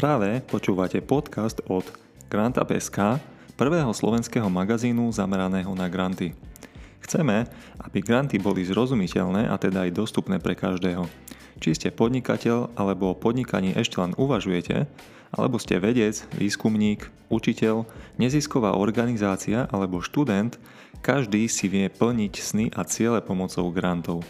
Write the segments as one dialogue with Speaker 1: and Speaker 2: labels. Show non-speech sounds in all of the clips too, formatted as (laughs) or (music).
Speaker 1: Práve počúvate podcast od Grantup.sk, prvého slovenského magazínu zameraného na granty. Chceme, aby granty boli zrozumiteľné a teda aj dostupné pre každého. Či ste podnikateľ alebo o podnikaní ešte len uvažujete, alebo ste vedec, výskumník, učiteľ, nezisková organizácia alebo študent, každý si vie plniť sny a ciele pomocou grantov.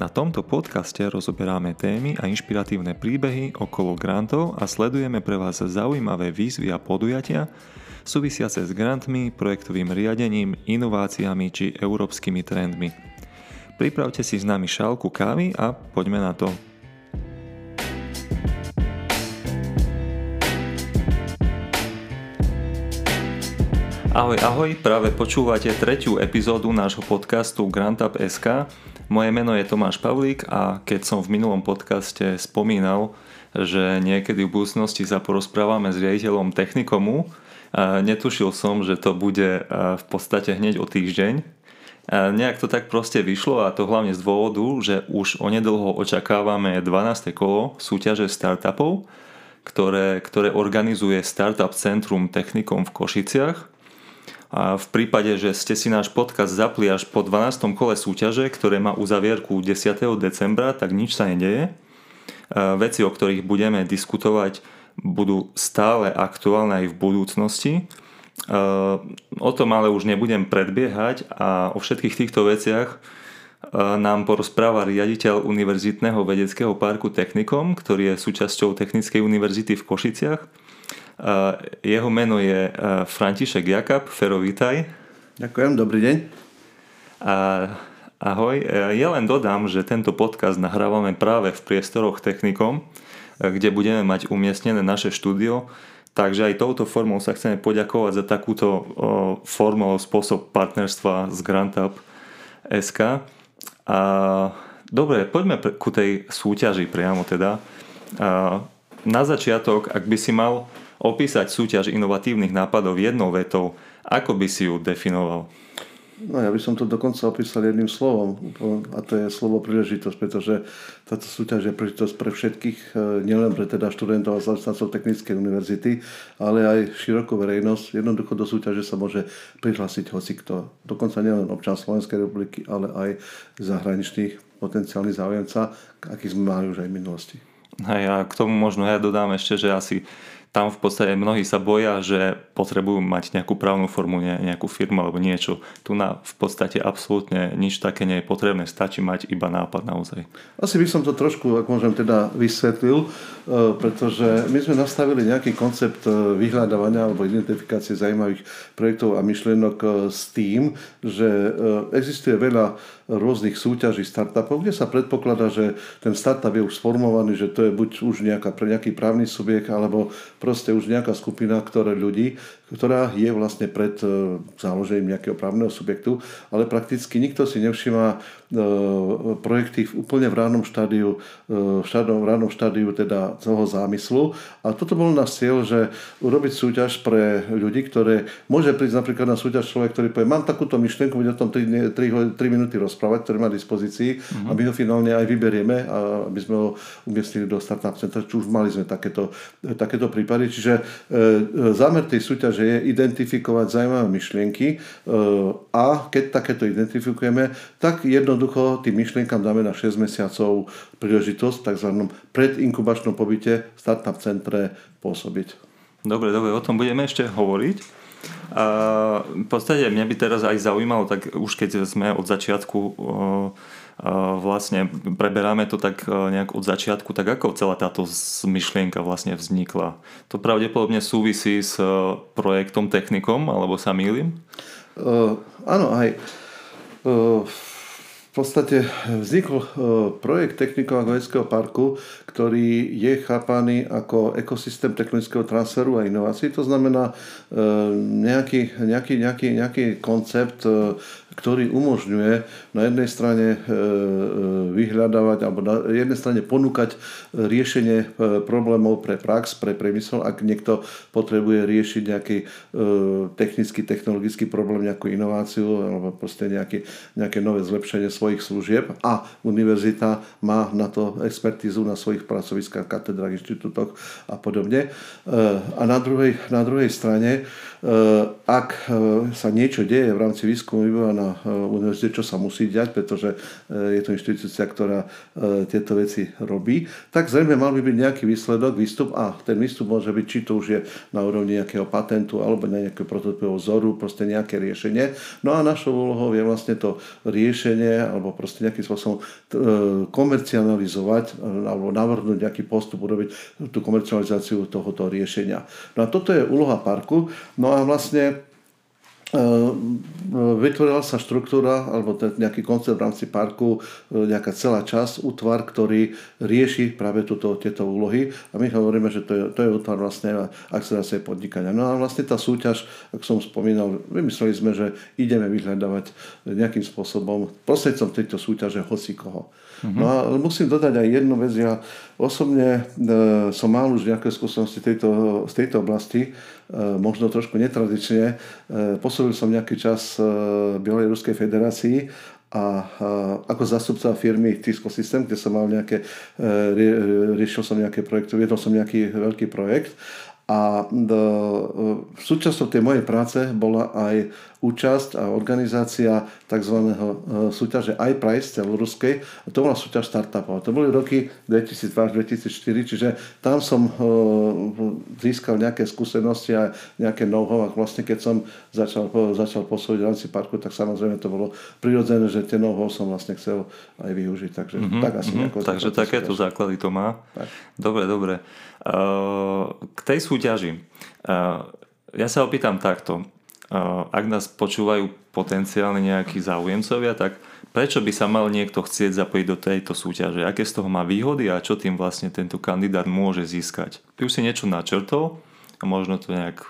Speaker 1: Na tomto podcaste rozoberáme témy a inšpiratívne príbehy okolo grantov a sledujeme pre vás zaujímavé výzvy a podujatia súvisiace s grantmi, projektovým riadením, inováciami či európskymi trendmi. Pripravte si s nami šálku kávy a poďme na to. Ahoj, ahoj, práve počúvate tretiu epizódu nášho podcastu GrantUp.sk moje meno je Tomáš Pavlík a keď som v minulom podcaste spomínal, že niekedy v budúcnosti sa porozprávame s riaditeľom Technikomu, netušil som, že to bude v podstate hneď o týždeň. Nejak to tak proste vyšlo a to hlavne z dôvodu, že už onedlho očakávame 12. kolo súťaže startupov, ktoré, ktoré organizuje Startup Centrum Technikom v Košiciach a v prípade, že ste si náš podcast zapli až po 12. kole súťaže, ktoré má uzavierku 10. decembra, tak nič sa nedeje. Veci, o ktorých budeme diskutovať, budú stále aktuálne aj v budúcnosti. O tom ale už nebudem predbiehať a o všetkých týchto veciach nám porozpráva riaditeľ Univerzitného vedeckého parku Technikom, ktorý je súčasťou Technickej univerzity v Košiciach jeho meno je František Jakab. Fero, vítaj.
Speaker 2: Ďakujem, dobrý deň.
Speaker 1: Ahoj, ja len dodám, že tento podcast nahrávame práve v priestoroch Technikom, kde budeme mať umiestnené naše štúdio, takže aj touto formou sa chceme poďakovať za takúto formou spôsob partnerstva s GrantUp SK. A, dobre, poďme ku tej súťaži priamo teda. A, na začiatok, ak by si mal opísať súťaž inovatívnych nápadov jednou vetou, ako by si ju definoval?
Speaker 2: No ja by som to dokonca opísal jedným slovom a to je slovo príležitosť, pretože táto súťaž je príležitosť pre všetkých, e, nielen pre teda študentov a zamestnancov Technickej univerzity, ale aj širokú verejnosť. Jednoducho do súťaže sa môže prihlásiť hocikto. Dokonca nielen občan Slovenskej republiky, ale aj zahraničných potenciálnych záujemca, akých sme mali už aj v minulosti.
Speaker 1: Hej, a k tomu možno ja dodám ešte, že asi tam v podstate mnohí sa boja, že potrebujú mať nejakú právnu formu, nejakú firmu alebo niečo. Tu na v podstate absolútne nič také nie je potrebné, stačí mať iba nápad naozaj.
Speaker 2: Asi by som to trošku, ak môžem teda vysvetlil, e, pretože my sme nastavili nejaký koncept e, vyhľadávania alebo identifikácie zaujímavých projektov a myšlienok e, s tým, že existuje veľa rôznych súťaží startupov, kde sa predpokladá, že ten startup je už sformovaný, že to je buď už nejaká, nejaký právny subjekt, alebo proste už nejaká skupina, ktoré ľudí, ktorá je vlastne pred e, založením nejakého právneho subjektu, ale prakticky nikto si nevšíma e, projekty úplne v ránom štádiu, e, v, štádiu, v ránom štádiu teda toho zámyslu. A toto bol náš cieľ, že urobiť súťaž pre ľudí, ktoré môže prísť napríklad na súťaž človek, ktorý povie, mám takúto myšlienku, bude o tom 3, 3, 3 minúty rozprávať, ktorý má dispozícii uh-huh. a my ho finálne aj vyberieme, a aby sme ho umiestnili do Startup Center, či už mali sme takéto, takéto prípady. Čiže e, zámer tej súťaže že je identifikovať zaujímavé myšlienky e, a keď takéto identifikujeme, tak jednoducho tým myšlienkam dáme na 6 mesiacov príležitosť v tzv. predinkubačnom pobyte v startup centre pôsobiť.
Speaker 1: Dobre, dobre, o tom budeme ešte hovoriť. A v podstate mňa by teraz aj zaujímalo, tak už keď sme od začiatku vlastne preberáme to tak nejak od začiatku, tak ako celá táto myšlienka vlastne vznikla? To pravdepodobne súvisí s projektom Technikom, alebo sa mýlim?
Speaker 2: Uh, áno, aj uh, v podstate vznikol e, projekt Technikov vedeckého parku, ktorý je chápaný ako ekosystém technického transferu a inovácií. To znamená e, nejaký, nejaký, nejaký, nejaký koncept, e, ktorý umožňuje na jednej strane vyhľadávať alebo na jednej strane ponúkať riešenie problémov pre prax, pre priemysel, ak niekto potrebuje riešiť nejaký technický, technologický problém, nejakú inováciu alebo proste nejaký, nejaké nové zlepšenie svojich služieb a univerzita má na to expertízu na svojich pracoviskách, katedrách, inštitútoch a podobne. A na druhej, na druhej strane ak eh, sa niečo deje v rámci výskumu vývoja na eh, univerzite, čo sa musí diať, pretože je to inštitúcia, ktorá tieto veci robí, tak zrejme mal by byť nejaký výsledok, výstup a ten výstup môže byť, či to už je na úrovni nejakého patentu alebo na nejakého prototypového vzoru, proste nejaké riešenie. No a našou úlohou je vlastne to riešenie alebo proste nejakým spôsobom komercializovať alebo navrhnúť nejaký postup, urobiť tú komercializáciu tohoto riešenia. No a toto je úloha parku. No a vlastne e, vytvorila sa štruktúra alebo ten nejaký koncept v rámci parku, e, nejaká celá časť, útvar, ktorý rieši práve túto, tieto úlohy a my hovoríme, že to je, to je útvar vlastne akcelerácie podnikania. No a vlastne tá súťaž, ako som spomínal, vymysleli sme, že ideme vyhľadávať nejakým spôsobom prostredcom tejto súťaže hoci koho. Uh-huh. No a musím dodať aj jednu vec. Ja osobne e, som mal už nejaké skúsenosti tejto, z tejto oblasti, e, možno trošku netradične. E, som nejaký čas e, Bieloruskej federácii a, a ako zastupca firmy Tisco System, kde som mal nejaké, e, rie, riešil som nejaké projekty, viedol som nejaký veľký projekt a do, súčasťou tej mojej práce bola aj účasť a organizácia tzv. E, súťaže iPrice celoruskej. A to bola súťaž startupov. To boli roky 2002-2004, čiže tam som e, získal nejaké skúsenosti a nejaké know-how. A vlastne keď som začal, začal pôsobiť v rámci parku, tak samozrejme to bolo prirodzené, že tie know-how som vlastne chcel aj využiť. Takže mm-hmm,
Speaker 1: tak asi mm-hmm, Takže takéto základy to má. Tak. Dobre, dobre. K tej súťaži. Ja sa opýtam takto. Ak nás počúvajú potenciálne nejakí záujemcovia, tak prečo by sa mal niekto chcieť zapojiť do tejto súťaže? Aké z toho má výhody a čo tým vlastne tento kandidát môže získať? Ty už si niečo načrtol a možno to nejak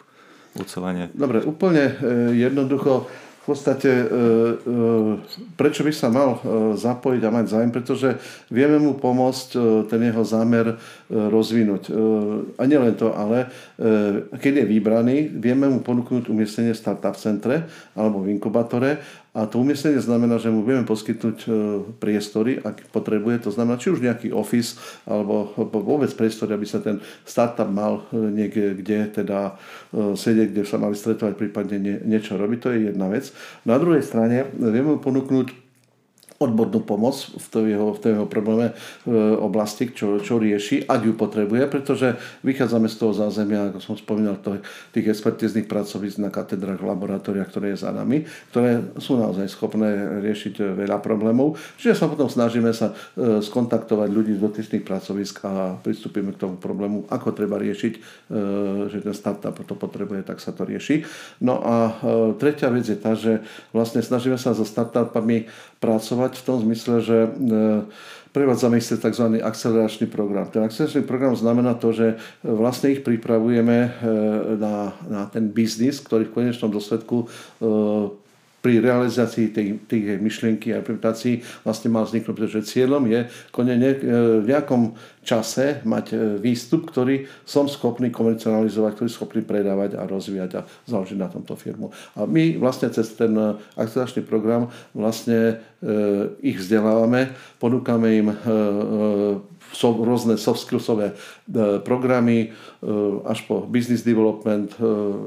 Speaker 1: ucelenie.
Speaker 2: Dobre, úplne e, jednoducho podstate e, e, prečo by sa mal e, zapojiť a mať zájem, pretože vieme mu pomôcť ten jeho zámer rozvinúť. A nielen to, ale keď je vybraný, vieme mu ponúknuť umiestnenie v startup centre alebo v inkubátore a to umiestnenie znamená, že mu vieme poskytnúť e, priestory, ak potrebuje. To znamená, či už nejaký office, alebo vôbec priestory, aby sa ten startup mal e, niekde, kde teda e, sedieť, kde sa mali stretovať, prípadne niečo robiť. To je jedna vec. Na druhej strane vieme mu ponúknuť odbornú pomoc v tej jeho, v tej jeho probléme v oblasti, čo, čo rieši, ak ju potrebuje, pretože vychádzame z toho zázemia, ako som spomínal, to, tých expertíznych pracovíc na katedrách, laboratóriách, ktoré je za nami, ktoré sú naozaj schopné riešiť veľa problémov. Čiže sa potom snažíme sa e, skontaktovať ľudí z dotyčných pracovisk a pristúpime k tomu problému, ako treba riešiť, e, že ten startup to potrebuje, tak sa to rieši. No a e, tretia vec je tá, že vlastne snažíme sa so startupami pracovať v tom zmysle, že e, prevádzame ich tzv. akceleračný program. Ten akceleračný program znamená to, že vlastne ich pripravujeme e, na, na ten biznis, ktorý v konečnom dôsledku e, pri realizácii tej, tej myšlienky a implementácii vlastne mal vzniknúť, pretože cieľom je konene v nejakom čase mať e, výstup, ktorý som schopný komercializovať, ktorý schopný predávať a rozvíjať a založiť na tomto firmu. A my vlastne cez ten e, akceleračný program vlastne e, ich vzdelávame, ponúkame im so, rôzne soft skillsové programy až po business development,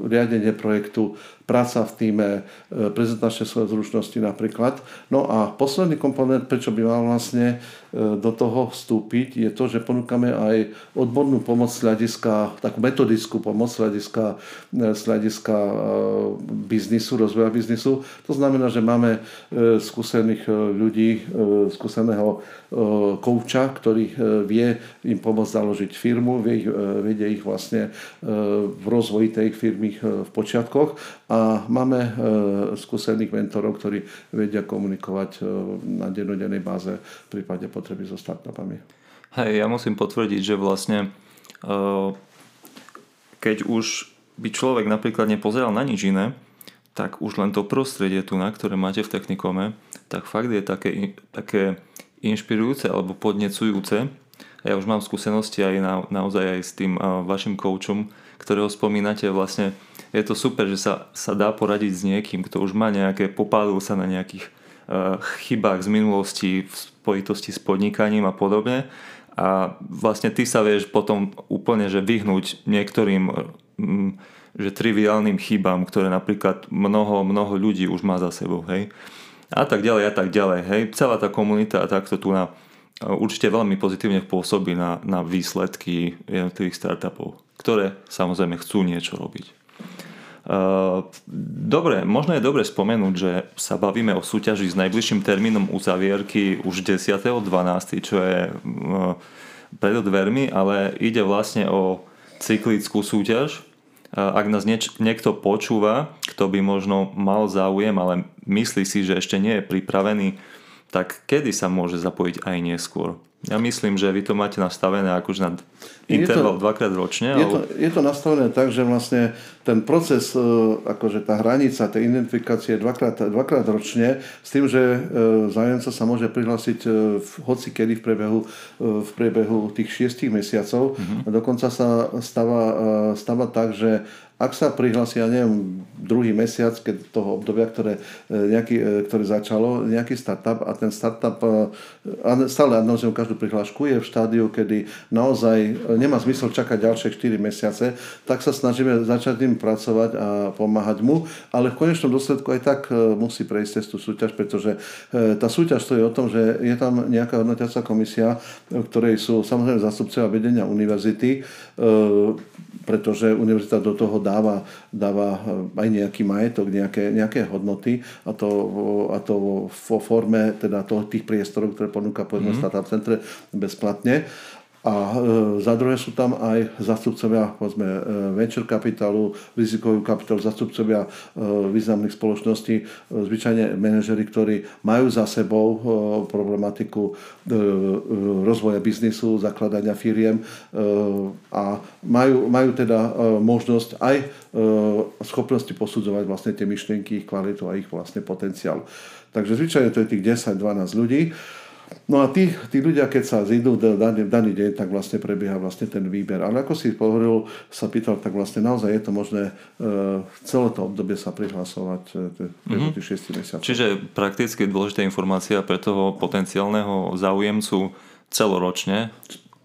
Speaker 2: riadenie projektu, práca v týme, prezentačné svoje zručnosti napríklad. No a posledný komponent, prečo by mal vlastne do toho vstúpiť, je to, že ponúkame aj odbornú pomoc z hľadiska, takú metodickú pomoc z hľadiska, z hľadiska e, biznisu, rozvoja biznisu. To znamená, že máme e, skúsených e, ľudí, skúseného kouča, ktorý vie im pomôcť založiť firmu, vie, vedie ich vlastne v rozvoji tej firmy v počiatkoch a máme skúsených mentorov, ktorí vedia komunikovať na dennodennej báze v prípade potreby so startupami.
Speaker 1: Hej, ja musím potvrdiť, že vlastne keď už by človek napríklad nepozeral na nič iné, tak už len to prostredie tu, na ktoré máte v technikome, tak fakt je také, také inšpirujúce alebo podnecujúce. Ja už mám skúsenosti aj na, naozaj aj s tým vašim koučom, ktorého spomínate. Vlastne je to super, že sa, sa dá poradiť s niekým, kto už má nejaké, popálil sa na nejakých uh, chybách z minulosti v spojitosti s podnikaním a podobne. A vlastne ty sa vieš potom úplne že vyhnúť niektorým um, že triviálnym chybám, ktoré napríklad mnoho, mnoho ľudí už má za sebou, hej. A tak ďalej, a tak ďalej, hej. Celá tá komunita takto tu na určite veľmi pozitívne pôsobí na, na výsledky jednotlivých startupov, ktoré samozrejme chcú niečo robiť. Dobre, možno je dobre spomenúť, že sa bavíme o súťaži s najbližším termínom uzavierky už 10.12., čo je pred dvermi, ale ide vlastne o cyklickú súťaž, ak nás nieč, niekto počúva, kto by možno mal záujem, ale myslí si, že ešte nie je pripravený, tak kedy sa môže zapojiť aj neskôr? Ja myslím, že vy to máte nastavené akože na interval to, dvakrát ročne.
Speaker 2: Je, ale... to, je to nastavené tak, že vlastne ten proces, e, akože tá hranica tej identifikácie dvakrát, dvakrát ročne s tým, že e, zájemca sa môže prihlásiť e, v, hoci kedy v priebehu, v priebehu tých šiestich mesiacov. Uh-huh. Dokonca sa stáva, stáva tak, že ak sa prihlási, ja neviem, druhý mesiac keď toho obdobia, ktoré, e, nejaký, e, ktoré začalo, nejaký startup a ten startup, e, stále analizujem každú prihlášku, je v štádiu, kedy naozaj nemá zmysel čakať ďalšie 4 mesiace, tak sa snažíme začať tým pracovať a pomáhať mu, ale v konečnom dôsledku aj tak musí prejsť cez tú súťaž, pretože tá súťaž stojí o tom, že je tam nejaká hodnotiaca komisia, v ktorej sú samozrejme zastupcovia vedenia univerzity, pretože univerzita do toho dáva, dáva aj nejaký majetok, nejaké, nejaké hodnoty a to, a to vo forme teda toho, tých priestorov, ktoré ponúka povedzme mm. Startup Centre bezplatne. A e, za druhé sú tam aj zastupcovia povedzme, e, venture kapitálu, rizikový kapitál, zastupcovia e, významných spoločností, zvyčajne manažery, ktorí majú za sebou problematiku rozvoja biznisu, zakladania firiem a majú, majú teda možnosť aj schopnosti posudzovať vlastne tie myšlienky, ich kvalitu a ich vlastne potenciál. Takže zvyčajne to je tých 10-12 ľudí. No a tí, tí ľudia, keď sa zídu daný, daný deň, tak vlastne prebieha vlastne ten výber. Ale ako si hovoril, sa pýtal, tak vlastne naozaj je to možné uh, celé to obdobie sa prihlasovať uh, mm-hmm. tých 6 mesiacov.
Speaker 1: Čiže prakticky dôležitá informácia pre toho potenciálneho záujemcu celoročne,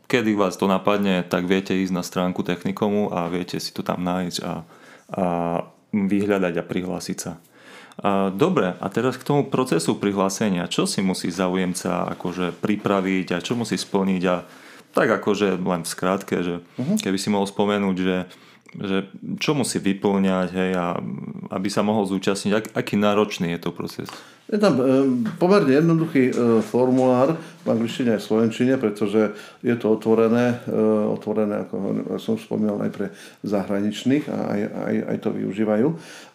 Speaker 1: kedy vás to napadne, tak viete ísť na stránku technikomu a viete si to tam nájsť a, a vyhľadať a prihlásiť sa. Dobre, a teraz k tomu procesu prihlásenia. Čo si musí zaujemca akože pripraviť a čo musí splniť a tak akože len v skrátke, že uh-huh. keby si mohol spomenúť, že, že čo musí vyplňať, hej, a aby sa mohol zúčastniť, ak, aký náročný je to proces?
Speaker 2: Je tam e, pomerne jednoduchý e, formulár v angličtine aj v slovenčine, pretože je to otvorené, e, otvorené ako som spomínal, aj pre zahraničných a aj, aj, aj to využívajú.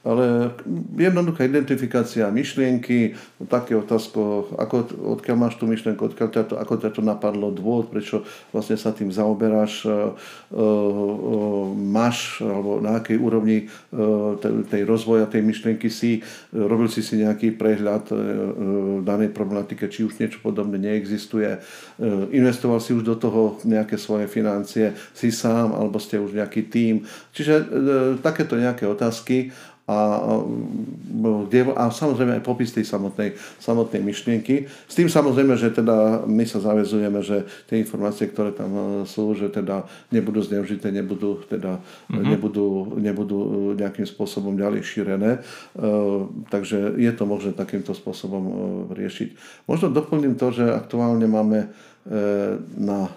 Speaker 2: Ale jednoduchá identifikácia myšlienky, také otázko, ako, odkiaľ máš tú myšlienku, odkiaľ ťa to, ako ťa to napadlo, dôvod, prečo vlastne sa tým zaoberáš, máš, alebo na akej úrovni tej rozvoja tej myšlienky si, robil si si nejaký prehľad danej problematike, či už niečo podobné neexistuje. E, investoval si už do toho nejaké svoje financie, si sám, alebo ste už nejaký tím. Čiže takéto nejaké otázky a, kde, a samozrejme aj popis tej samotnej, samotnej myšlienky. S tým samozrejme, že teda my sa zavezujeme, že tie informácie, ktoré tam e, sú, že teda nebudú zneužité, nebudú, teda, mm-hmm. nebudú, nebudú e, nejakým spôsobom ďalej šírené. E, takže je to možné takýmto spôsobom riešiť. Možno doplním to, že aktuálne máme na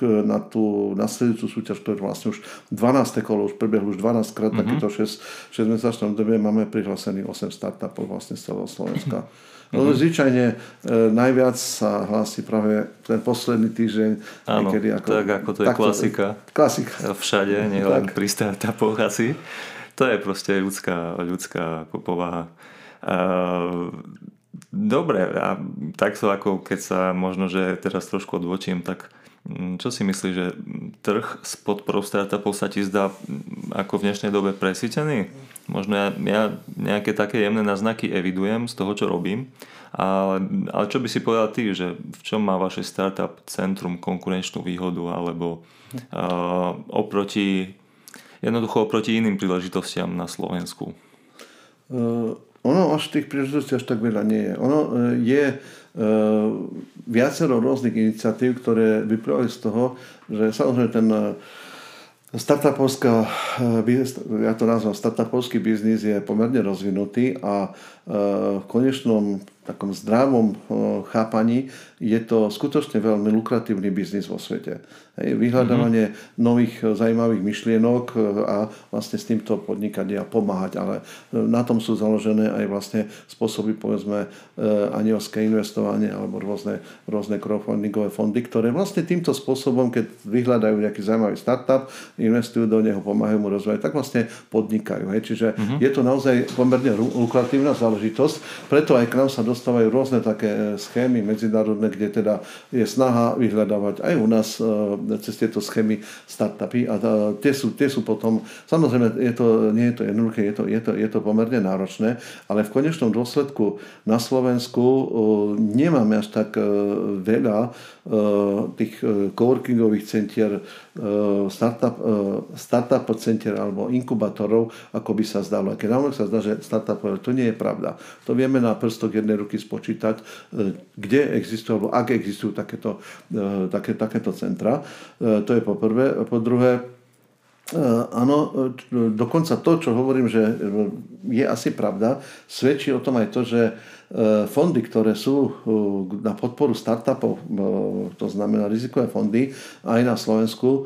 Speaker 2: na tú nasledujúcu súťaž, ktorú vlastne už 12. kolo, už prebehlo už 12 krát mm-hmm. takéto 6, 6 mesačnom dobe, máme prihlásených 8 startupov vlastne z celého Slovenska. No mm-hmm. zvyčajne e, najviac sa hlási práve ten posledný týždeň.
Speaker 1: Áno, niekedy ako, tak ako to je takto, klasika.
Speaker 2: Klasika.
Speaker 1: Všade, nielen (laughs) pri startupoch asi. To je proste ľudská, ľudská povaha. Uh, dobre, a takto ako keď sa možno, že teraz trošku odvočím, tak čo si myslíš, že trh s podporou startupov sa ti zdá mm, ako v dnešnej dobe presítený? možno ja, ja nejaké také jemné náznaky evidujem z toho, čo robím, ale, ale čo by si povedal ty, že v čom má vaše startup centrum konkurenčnú výhodu alebo uh, oproti jednoducho oproti iným príležitostiam na Slovensku?
Speaker 2: Uh, ono až tých príležitostí až tak veľa nie je. Ono uh, je viacero rôznych iniciatív, ktoré vyplývajú z toho, že samozrejme ten uh, Startupovská, ja to nazvám, startupovský biznis je pomerne rozvinutý a v konečnom takom zdravom chápaní je to skutočne veľmi lukratívny biznis vo svete. Hej, vyhľadávanie mm-hmm. nových e, zaujímavých myšlienok e, a vlastne s týmto podnikať a pomáhať, ale na tom sú založené aj vlastne spôsoby, povedzme, anielské investovanie alebo rôzne, rôzne crowdfundingové fondy, ktoré vlastne týmto spôsobom, keď vyhľadajú nejaký zaujímavý startup, investujú do neho, pomáhajú mu rozvíjať, tak vlastne podnikajú. Hej. Čiže mm-hmm. je to naozaj pomerne lukratívna záležitosť, preto aj k nám sa dostávajú rôzne také schémy medzinárodné, kde teda je snaha vyhľadávať aj u nás cez tieto schémy startupy a tie sú, tie sú potom, samozrejme je to, nie je to jednoduché, je to, je, to, je to pomerne náročné, ale v konečnom dôsledku na Slovensku nemáme až tak e, veľa e, tých e, coworkingových centier, startup, startup centier alebo inkubátorov, ako by sa zdalo. A keď sa zdá, že startup, to nie je pravda. To vieme na prstok jednej ruky spočítať, kde existujú, alebo ak existujú takéto, také, takéto centra. E, to je po prvé. Po druhé, e, áno, e, dokonca to, čo hovorím, že je asi pravda, svedčí o tom aj to, že fondy, ktoré sú na podporu startupov, to znamená rizikové fondy, aj na Slovensku,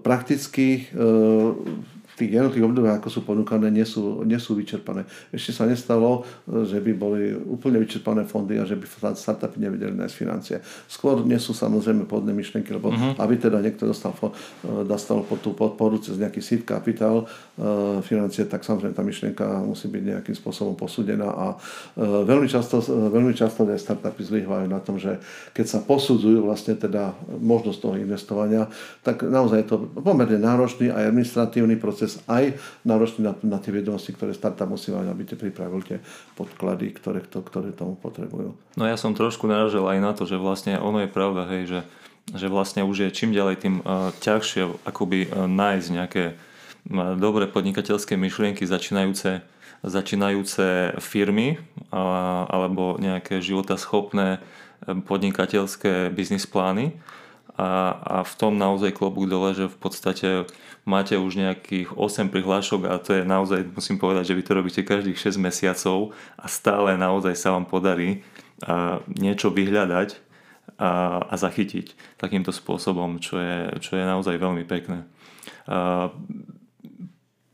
Speaker 2: prakticky tých jednotlivých obdobiach, ako sú ponúkané, nie sú, nie sú vyčerpané. Ešte sa nestalo, že by boli úplne vyčerpané fondy a že by startupy nevedeli nájsť financie. Skôr nie sú samozrejme podné myšlenky, lebo uh-huh. aby teda niekto dostal, dostal pod tú podporu cez nejaký seed capital e, financie, tak samozrejme tá myšlienka musí byť nejakým spôsobom posúdená a e, veľmi často, veľmi často aj startupy zlyhávajú na tom, že keď sa posudzujú vlastne teda možnosť toho investovania, tak naozaj je to pomerne náročný aj administratívny proces proces aj náročný na, na tie vedomosti, ktoré startup musí mať, aby tie pripravil tie podklady, ktoré, to, ktoré tomu potrebujú.
Speaker 1: No ja som trošku naražil aj na to, že vlastne ono je pravda, hej, že, že vlastne už je čím ďalej tým uh, ťažšie akoby uh, nájsť nejaké dobré podnikateľské myšlienky začínajúce začínajúce firmy alebo nejaké životaschopné podnikateľské biznis plány a, a v tom naozaj klobúk dole, že v podstate máte už nejakých 8 prihlášok a to je naozaj, musím povedať, že vy to robíte každých 6 mesiacov a stále naozaj sa vám podarí niečo vyhľadať a, zachytiť takýmto spôsobom, čo je, čo je naozaj veľmi pekné.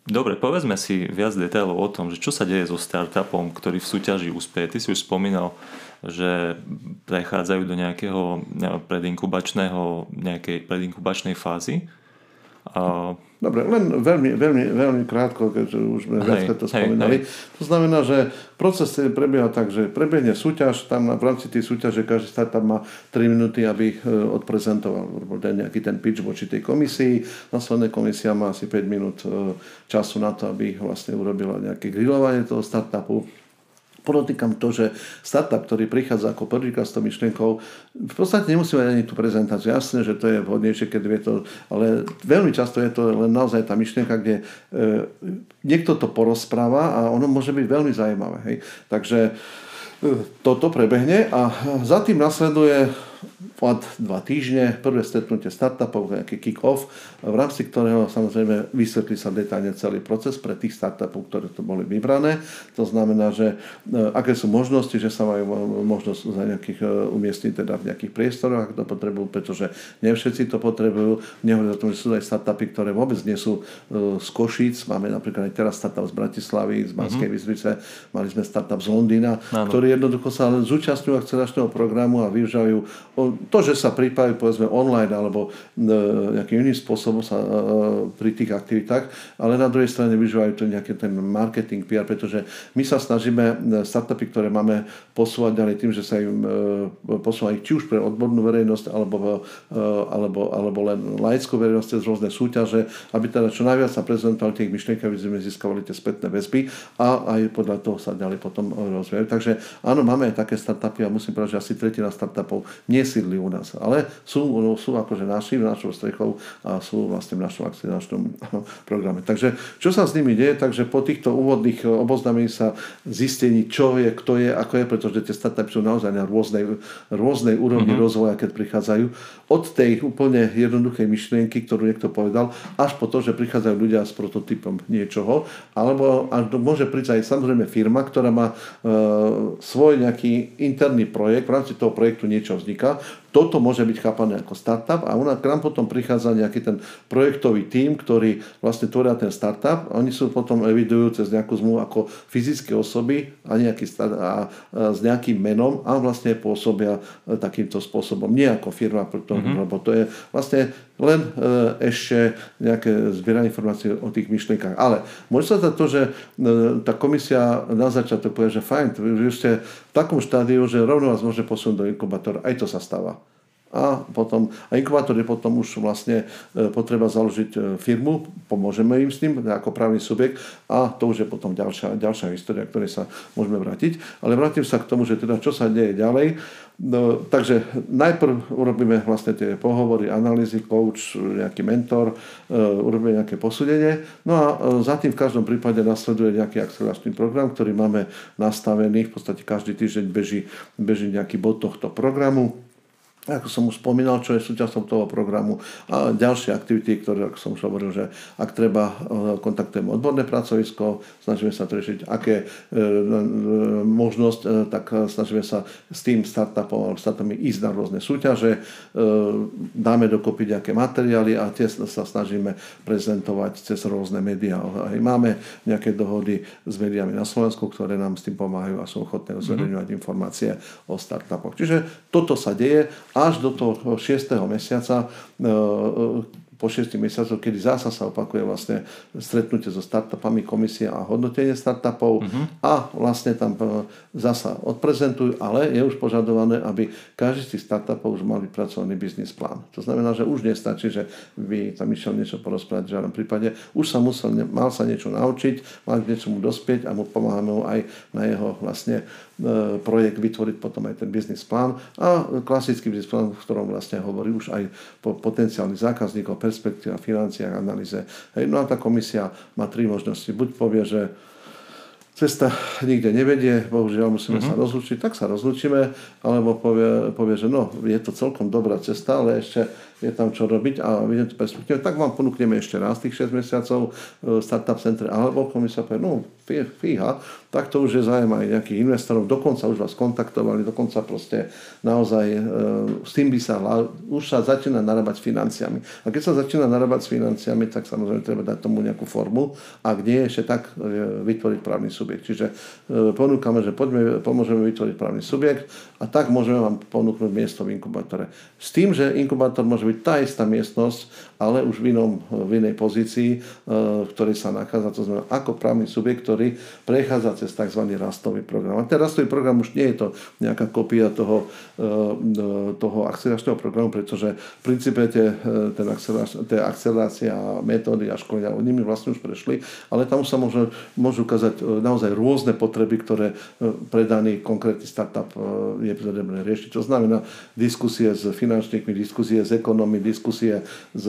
Speaker 1: Dobre, povedzme si viac detailov o tom, že čo sa deje so startupom, ktorý v súťaži úspeje. Ty si už spomínal, že prechádzajú do nejakého predinkubačného, nejakej predinkubačnej fázy.
Speaker 2: A... Dobre, len veľmi, veľmi, veľmi krátko, keďže už sme viac to spomínali. Hej, hej. To znamená, že proces prebieha tak, že prebehne súťaž, tam v rámci tej súťaže každý startup má 3 minúty, aby e, odprezentoval ten nejaký ten pitch voči tej komisii. Následne komisia má asi 5 minút e, času na to, aby vlastne urobila nejaké grillovanie toho startupu podotýkam to, že startup, ktorý prichádza ako prvýkrát s tou myšlienkou, v podstate nemusí mať ani tú prezentáciu. Jasné, že to je vhodnejšie, keď vie to, ale veľmi často je to len naozaj tá myšlienka, kde e, niekto to porozpráva a ono môže byť veľmi zaujímavé. Hej. Takže e, toto prebehne a za tým nasleduje od dva týždne, prvé stretnutie startupov, nejaký kick-off, v rámci ktorého samozrejme vysvetlí sa detálne celý proces pre tých startupov, ktoré to boli vybrané. To znamená, že e, aké sú možnosti, že sa majú možnosť za nejakých e, umiestniť teda v nejakých priestoroch, ak to potrebujú, pretože nie všetci to potrebujú. Nehovorí o tom, že sú aj startupy, ktoré vôbec nie sú e, z Košíc. Máme napríklad aj teraz startup z Bratislavy, z Banskej mm-hmm. Bystrice, mali sme startup z Londýna, Áno. ktorí jednoducho sa zúčastňujú akceleračného programu a využívajú to, že sa pripájajú povedzme online alebo nejakým iným spôsobom sa pri tých aktivitách, ale na druhej strane využívajú to nejaký ten marketing, PR, pretože my sa snažíme startupy, ktoré máme posúvať ďalej tým, že sa im posúvajú či už pre odbornú verejnosť alebo, alebo, alebo len laickú verejnosť cez rôzne súťaže, aby teda čo najviac sa prezentovali tých myšlienk, aby sme získavali tie spätné väzby a aj podľa toho sa ďalej potom rozvíjajú. Takže áno, máme aj také startupy a musím povedať, že asi tretina startupov nesídli u nás, ale sú, no, sú akože naši, našou strechou a sú vlastne v našom akcinačnom (laughs) programe. Takže čo sa s nimi deje? Takže po týchto úvodných oboznámení sa zistení, čo je, kto je, ako je, pretože tie startupy sú naozaj na rôznej, rôznej úrovni mm-hmm. rozvoja, keď prichádzajú. Od tej úplne jednoduchej myšlienky, ktorú niekto povedal, až po to, že prichádzajú ľudia s prototypom niečoho, alebo až do, môže prísť aj samozrejme firma, ktorá má e, svoj nejaký interný projekt, v rámci toho projektu niečo vzniká, toto môže byť chápané ako startup a k nám potom prichádza nejaký ten projektový tím, ktorý vlastne tvoria ten startup. Oni sú potom evidujú cez nejakú zmluvu ako fyzické osoby a, nejaký start, a, a s nejakým menom a vlastne pôsobia e, takýmto spôsobom. Nie ako firma, preto, mm-hmm. lebo to je vlastne len e, ešte nejaké zbieranie informácií o tých myšlienkach. Ale môže sa to, že e, tá komisia na začiatok povie, že fajn, vy ste v takom štádiu, že rovno vás môže posunúť do inkubátora. Aj to sa stáva a potom, a inkubátor je potom už vlastne e, potreba založiť firmu, pomôžeme im s tým ako právny subjekt a to už je potom ďalšia, ďalšia história, ktorej sa môžeme vrátiť. Ale vrátim sa k tomu, že teda čo sa deje ďalej. No, takže najprv urobíme vlastne tie pohovory, analýzy, coach, nejaký mentor, e, urobíme nejaké posúdenie. No a za tým v každom prípade nasleduje nejaký akceleračný program, ktorý máme nastavený. V podstate každý týždeň beží, beží nejaký bod tohto programu ako som už spomínal, čo je súčasťou toho programu a ďalšie aktivity, ktoré, ako som už hovoril, že ak treba, e, kontaktujeme odborné pracovisko, snažíme sa riešiť, aké e, e, možnosť, e, tak snažíme sa s tým startupom alebo startupmi ísť na rôzne súťaže, e, dáme dokopy nejaké materiály a tie sa snažíme prezentovať cez rôzne médiá. Máme nejaké dohody s médiami na Slovensku, ktoré nám s tým pomáhajú a sú ochotné zverejňovať mm-hmm. informácie o startupoch. Čiže toto sa deje až do toho 6. mesiaca e, po 6 mesiacoch, kedy zasa sa opakuje vlastne stretnutie so startupami, komisia a hodnotenie startupov uh-huh. a vlastne tam e, zasa odprezentujú, ale je už požadované, aby každý z tých startupov už mal vypracovaný biznis plán. To znamená, že už nestačí, že by tam išiel niečo porozprávať v žiadnom prípade. Už sa musel, mal sa niečo naučiť, mal k niečomu dospieť a mu pomáhame mu aj na jeho vlastne e, projekt vytvoriť potom aj ten biznis plán a klasický biznis plán, v ktorom vlastne hovorí už aj po potenciálnych zákazníkov, perspektíva, financiách, analýze. Hej, no a tá komisia má tri možnosti. Buď povie, že cesta nikde nevedie, bohužiaľ musíme mm-hmm. sa rozlučiť, tak sa rozlučíme, alebo povie, povie, že no, je to celkom dobrá cesta, ale ešte je tam čo robiť a vidím tú perspektívu, tak vám ponúkneme ešte raz tých 6 mesiacov v Startup Center, alebo komisia povie, no fíha, tak to už je zájem aj nejakých investorov, dokonca už vás kontaktovali, dokonca proste naozaj e, s tým by sa, už sa začína narábať s financiami. A keď sa začína narábať s financiami, tak samozrejme treba dať tomu nejakú formu, ak nie ešte tak e, vytvoriť právny subjekt. Čiže e, ponúkame, že poďme, pomôžeme vytvoriť právny subjekt a tak môžeme vám ponúknuť miesto v inkubátore. S tým, že inkubátor môže byť tá istá miestnosť, ale už v, inom, v inej pozícii, e, v ktorej sa nachádza, to znamená ako právny subjekt, ktorý prechádza cez tzv. rastový program. A ten rastový program už nie je to nejaká kopia toho, e, toho akceleračného programu, pretože v princípe tie, ten tie akcelerácia, metódy a školenia, oni mi vlastne už prešli, ale tam sa môžu, môžu ukázať naozaj rôzne potreby, ktoré pre daný konkrétny startup je potrebné riešiť. To znamená diskusie s finančníkmi, diskusie s ekonomy, diskusie s,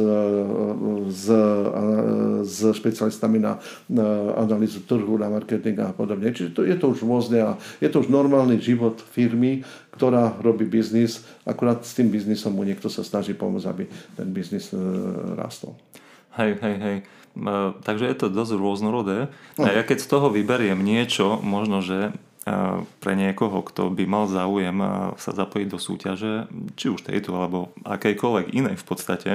Speaker 2: s, s špecialistami na, na analýzu trhu, na marketing a podobne. Čiže to, je to už rôzne a je to už normálny život firmy, ktorá robí biznis, akurát s tým biznisom mu niekto sa snaží pomôcť, aby ten biznis e, rastol.
Speaker 1: Hej, hej, hej. Takže je to dosť rôznorodé. A ja keď z toho vyberiem niečo, možno, že pre niekoho, kto by mal záujem sa zapojiť do súťaže, či už tejto alebo akejkoľvek inej v podstate,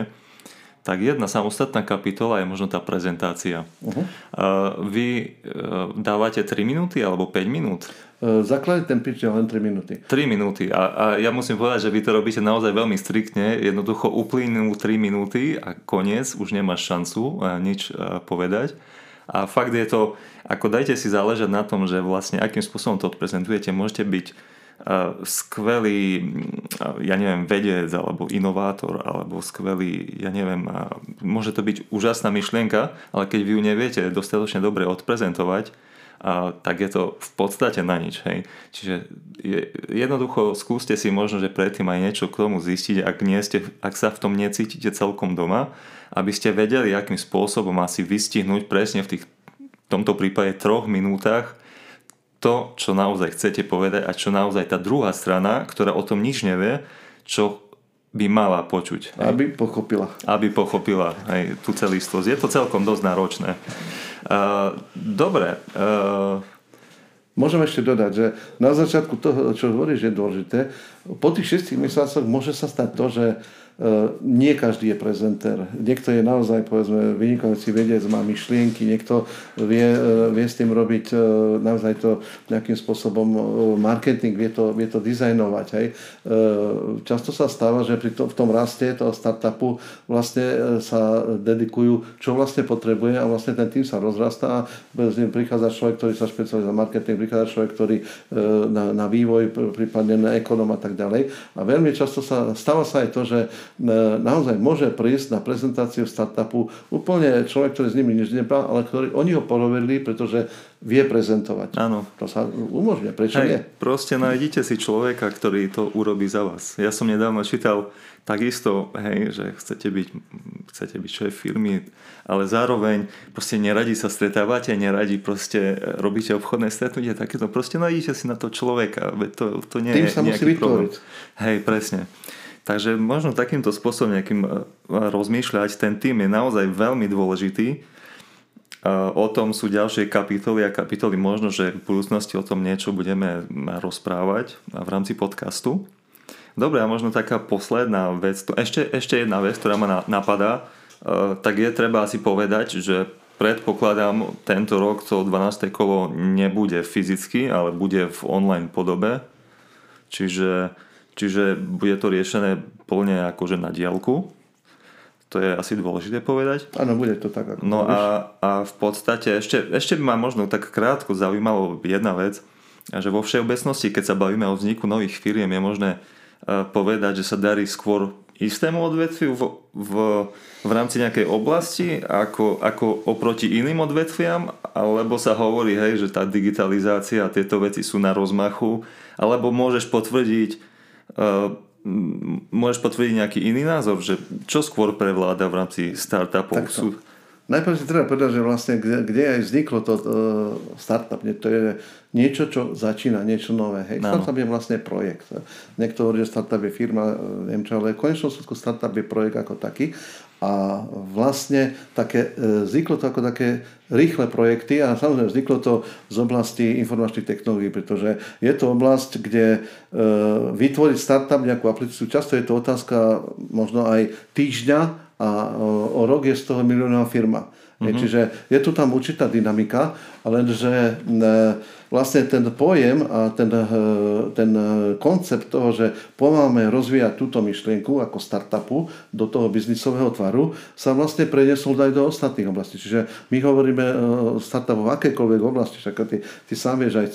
Speaker 1: tak jedna samostatná kapitola je možno tá prezentácia. Uh-huh. Vy dávate 3 minúty alebo 5 minút?
Speaker 2: Základný ten pitch je len 3 minúty.
Speaker 1: 3 minúty. A, a ja musím povedať, že vy to robíte naozaj veľmi striktne. Jednoducho uplynú 3 minúty a koniec, už nemáš šancu nič povedať. A fakt je to, ako dajte si záležať na tom, že vlastne akým spôsobom to odprezentujete. Môžete byť skvelý, ja neviem, vedec alebo inovátor alebo skvelý, ja neviem, môže to byť úžasná myšlienka, ale keď vy ju neviete dostatočne dobre odprezentovať, tak je to v podstate na nič. Hej. Čiže je, jednoducho skúste si možno, že predtým aj niečo k tomu zistiť, ak, nie ste, ak sa v tom necítite celkom doma, aby ste vedeli, akým spôsobom asi vystihnúť presne v tých v tomto prípade troch minútach to, čo naozaj chcete povedať a čo naozaj tá druhá strana, ktorá o tom nič nevie, čo by mala počuť.
Speaker 2: Hej. Aby pochopila.
Speaker 1: Aby pochopila hej, tú celistvosť. Je to celkom dosť náročné. Uh, dobre. Uh,
Speaker 2: Môžem ešte dodať, že na začiatku toho, čo hovoríš, je dôležité. Po tých 6 mesiacoch môže sa stať to, že nie každý je prezenter. Niekto je naozaj, povedzme, vynikajúci vedec, má myšlienky, niekto vie, e, vie s tým robiť e, naozaj to nejakým spôsobom marketing, vie to, vie to dizajnovať. Hej. Často sa stáva, že pri to, v tom raste toho startupu vlastne sa dedikujú, čo vlastne potrebuje a vlastne ten tým sa rozrastá a prichádza človek, ktorý sa špecializuje na marketing, prichádza človek, ktorý na, na vývoj, prípadne na ekonom a tak ďalej. A veľmi často sa stáva sa aj to, že naozaj môže prísť na prezentáciu startupu úplne človek, ktorý s nimi nič nebral, ale ktorý, oni ho poroverili, pretože vie prezentovať.
Speaker 1: Áno.
Speaker 2: To sa umožňuje. Prečo Hej, nie?
Speaker 1: Proste nájdite si človeka, ktorý to urobí za vás. Ja som nedávno čítal takisto, hej, že chcete byť, chcete byť šéf firmy, ale zároveň proste neradi sa stretávate, neradi proste robíte obchodné stretnutie, takéto proste nájdete si na to človeka. To, to nie
Speaker 2: Tým
Speaker 1: je
Speaker 2: sa musí vytvoriť.
Speaker 1: Hej, presne. Takže možno takýmto spôsobom nejakým e, rozmýšľať, ten tým je naozaj veľmi dôležitý. E, o tom sú ďalšie kapitoly a kapitoly možno, že v budúcnosti o tom niečo budeme rozprávať v rámci podcastu. Dobre, a možno taká posledná vec, ešte, ešte jedna vec, ktorá ma napadá, e, tak je treba asi povedať, že predpokladám, tento rok to 12. kolo nebude fyzicky, ale bude v online podobe. Čiže Čiže bude to riešené plne akože na diálku. To je asi dôležité povedať.
Speaker 2: Áno, bude to tak. Ako
Speaker 1: no a, a v podstate ešte, ešte by ma možno tak krátko zaujímalo jedna vec, že vo všeobecnosti, keď sa bavíme o vzniku nových firiem, je možné e, povedať, že sa darí skôr istému odvetviu v, v, v rámci nejakej oblasti ako, ako oproti iným odvetviam, alebo sa hovorí, hej, že tá digitalizácia a tieto veci sú na rozmachu, alebo môžeš potvrdiť, môžeš potvrdiť nejaký iný názor, že čo skôr prevláda v rámci startupov? Sú...
Speaker 2: Najprv si treba povedať, že vlastne kde, kde aj vzniklo to uh, startup, to je niečo, čo začína, niečo nové. Hej. No. Startup je vlastne projekt. Niekto hovorí, že startup je firma, neviem čo, ale v konečnom súdku startup je projekt ako taký. A vlastne také, e, vzniklo to ako také rýchle projekty a samozrejme vzniklo to z oblasti informačných technológií, pretože je to oblasť, kde e, vytvoriť startup nejakú aplikáciu, často je to otázka možno aj týždňa a o, o rok je z toho miliónová firma. Mm-hmm. Čiže je tu tam určitá dynamika, lenže e, vlastne ten pojem a ten, eh, ten koncept toho, že pomáhame rozvíjať túto myšlienku ako startupu do toho biznisového tvaru, sa vlastne preniesol aj do ostatných oblastí. Čiže my hovoríme o startupu v akékoľvek oblasti, však ty, ty sám vieš, aj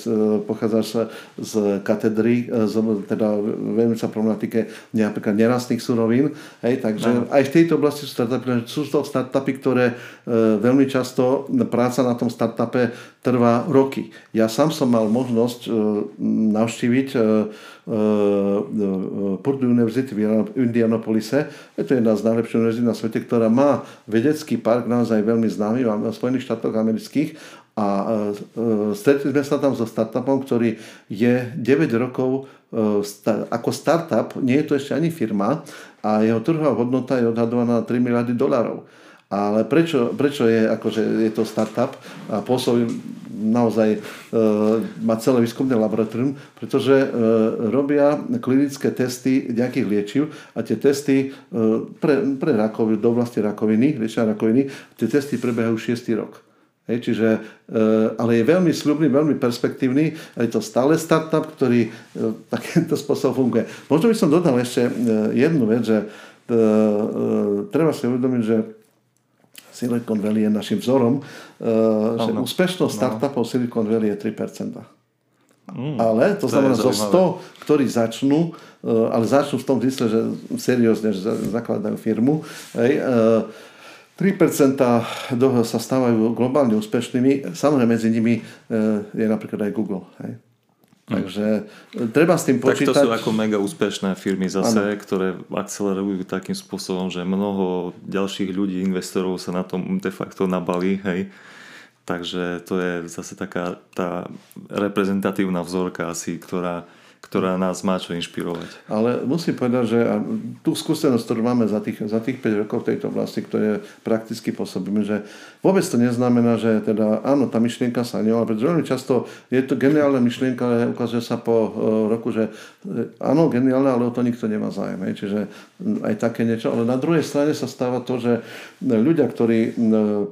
Speaker 2: pochádzaš z katedry, z, teda venujúca problematike napríklad nerastných surovín, hej, takže no. aj v tejto oblasti sú startupy, sú to startupy, ktoré veľmi často práca na tom startupe trvá roky. Ja sám som mal možnosť e, navštíviť e, e, Purdue University v Indianapolise. Je to jedna z najlepších univerzít na svete, ktorá má vedecký park naozaj veľmi známy v Spojených štátoch amerických a stretli sme sa tam so startupom, ktorý je 9 rokov ako startup, nie je to ešte ani firma a jeho trhová hodnota je odhadovaná na 3 miliardy dolárov. Ale prečo, prečo je, akože je to startup a pôsobí naozaj e, má celé výskumné laboratórium, pretože e, robia klinické testy nejakých liečiv a tie testy e, pre, pre rakovinu, do oblasti rakoviny, liečenia rakoviny, tie testy prebiehajú 6. rok. Hej, čiže, ale je veľmi slubný, veľmi perspektívny. Je to stále startup, ktorý takýmto spôsobom funguje. Možno by som dodal ešte jednu vec, že treba si uvedomiť, že Silicon Valley je našim vzorom, že úspešnosť startupov Silicon Valley je 3%. Mm, ale to, to znamená zo 100, ktorí začnú, e, ale začnú v tom zmysle, že seriózne že zakladajú firmu, hej, 3% e, sa stávajú globálne úspešnými, samozrejme medzi nimi je napríklad aj Google. Hej. Mm. Takže treba s tým počítať.
Speaker 1: Tak to sú ako mega úspešné firmy zase, ano. ktoré akcelerujú takým spôsobom, že mnoho ďalších ľudí, investorov sa na tom de facto nabalí, hej Takže to je zase taká tá reprezentatívna vzorka asi, ktorá ktorá nás má čo inšpirovať.
Speaker 2: Ale musím povedať, že tú skúsenosť, ktorú máme za tých, za tých 5 rokov v tejto oblasti, ktoré prakticky pôsobíme, že vôbec to neznamená, že teda áno, tá myšlienka sa nevala, pretože veľmi často je to geniálna myšlienka, ale ukazuje sa po uh, roku, že uh, áno, geniálna, ale o to nikto nemá zájem. Čiže aj také niečo. Ale na druhej strane sa stáva to, že ľudia, ktorí uh,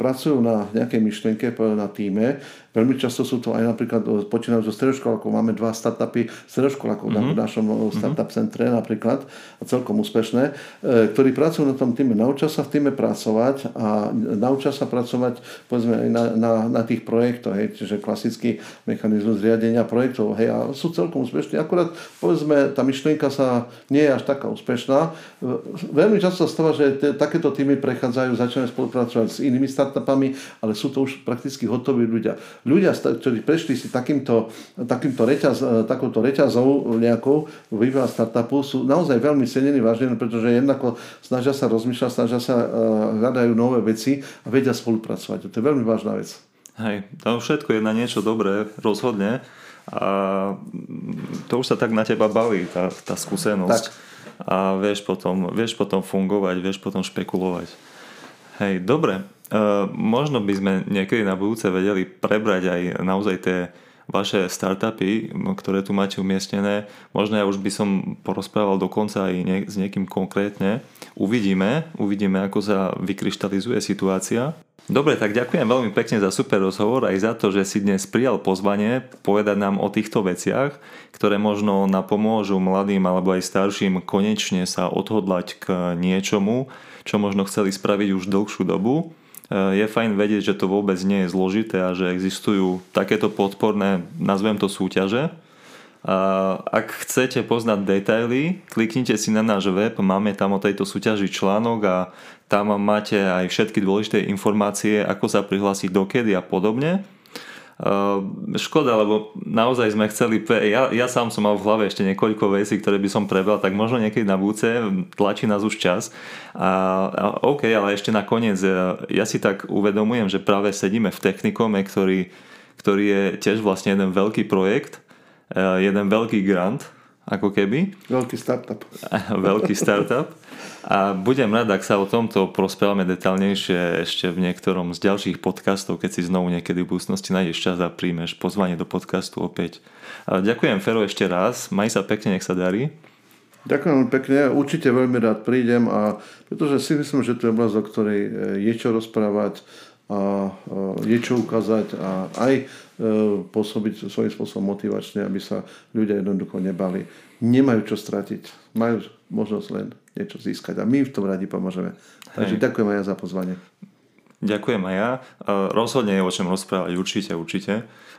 Speaker 2: pracujú na nejakej myšlienke, na týme, Veľmi často sú to aj napríklad, počínajú zo stredoškolákov, máme dva startupy stredoškolákov mm-hmm. v našom mhm. startup centre napríklad, a celkom úspešné, e, ktorí pracujú na tom týme, naučia sa v týme pracovať a naučia sa pracovať povedzme aj na, na, na tých projektoch, hej, čiže klasický mechanizmus riadenia projektov, hej, a sú celkom úspešní. Akurát povedzme, tá myšlienka sa nie je až taká úspešná. Veľmi často sa stáva, že t- takéto týmy prechádzajú, začínajú spolupracovať s inými startupami, ale sú to už prakticky hotoví ľudia ľudia, ktorí prešli si takýmto, takýmto reťaz, e, takouto reťazou nejakou vývoja startupu, sú naozaj veľmi cenení, vážení, pretože jednako snažia sa rozmýšľať, snažia sa, e, hľadajú nové veci a vedia spolupracovať. To je veľmi vážna vec.
Speaker 1: Hej, to všetko je na niečo dobré, rozhodne. A to už sa tak na teba baví, tá, tá skúsenosť. Tak. A vieš potom, vieš potom fungovať, vieš potom špekulovať. Hej, dobre. Uh, možno by sme niekedy na budúce vedeli prebrať aj naozaj tie vaše startupy, ktoré tu máte umiestnené. Možno ja už by som porozprával dokonca aj nie, s niekým konkrétne. Uvidíme, uvidíme, ako sa vykryštalizuje situácia. Dobre, tak ďakujem veľmi pekne za super rozhovor aj za to, že si dnes prijal pozvanie povedať nám o týchto veciach, ktoré možno napomôžu mladým alebo aj starším konečne sa odhodlať k niečomu, čo možno chceli spraviť už dlhšiu dobu je fajn vedieť, že to vôbec nie je zložité a že existujú takéto podporné, nazvem to súťaže. Ak chcete poznať detaily, kliknite si na náš web, máme tam o tejto súťaži článok a tam máte aj všetky dôležité informácie, ako sa prihlásiť dokedy a podobne. Ehm, škoda, lebo naozaj sme chceli, ja, ja sám som mal v hlave ešte niekoľko vecí, ktoré by som prebral, tak možno niekedy na budúce, tlačí nás už čas. A, a OK, ale ešte nakoniec, e, ja si tak uvedomujem, že práve sedíme v technikome, ktorý, ktorý je tiež vlastne jeden veľký projekt, jeden veľký grant, ako keby.
Speaker 2: Veľký startup. (laughs)
Speaker 1: veľký startup. A budem rád, ak sa o tomto prosprávame detálnejšie ešte v niektorom z ďalších podcastov, keď si znovu niekedy v budúcnosti nájdeš čas a príjmeš pozvanie do podcastu opäť. A ďakujem Fero ešte raz, maj sa pekne, nech sa darí.
Speaker 2: Ďakujem pekne, určite veľmi rád prídem a pretože si myslím, že to je oblasť, o ktorej e, je čo rozprávať a je čo ukázať a aj pôsobiť svojím spôsobom motivačne, aby sa ľudia jednoducho nebali. Nemajú čo stratiť, majú možnosť len niečo získať. A my v tom radi pomôžeme. Takže Hej. ďakujem aj ja za pozvanie.
Speaker 1: Ďakujem aj ja. Rozhodne je o čom rozprávať, určite, určite.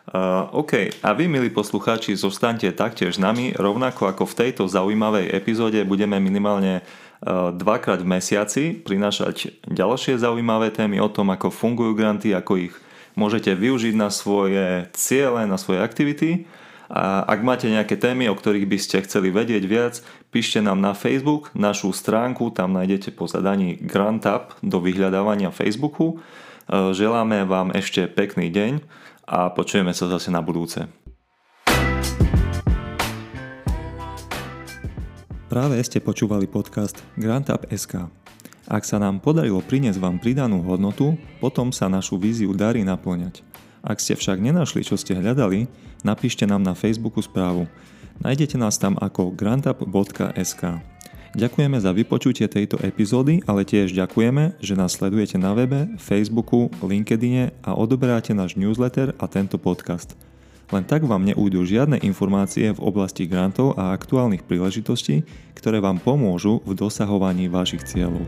Speaker 1: Uh, OK, a vy, milí poslucháči, zostaňte taktiež s nami, rovnako ako v tejto zaujímavej epizóde budeme minimálne uh, dvakrát v mesiaci prinášať ďalšie zaujímavé témy o tom, ako fungujú granty, ako ich môžete využiť na svoje ciele, na svoje aktivity a ak máte nejaké témy, o ktorých by ste chceli vedieť viac, píšte nám na Facebook, našu stránku, tam nájdete po zadaní Grant Up do vyhľadávania Facebooku. E, želáme vám ešte pekný deň a počujeme sa zase na budúce. Práve ste počúvali podcast Grant Up SK. Ak sa nám podarilo priniesť vám pridanú hodnotu, potom sa našu víziu darí naplňať. Ak ste však nenašli, čo ste hľadali, napíšte nám na Facebooku správu. Nájdete nás tam ako grantup.sk. Ďakujeme za vypočutie tejto epizódy, ale tiež ďakujeme, že nás sledujete na webe, Facebooku, LinkedIne a odoberáte náš newsletter a tento podcast. Len tak vám neújdu žiadne informácie v oblasti grantov a aktuálnych príležitostí, ktoré vám pomôžu v dosahovaní vašich cieľov.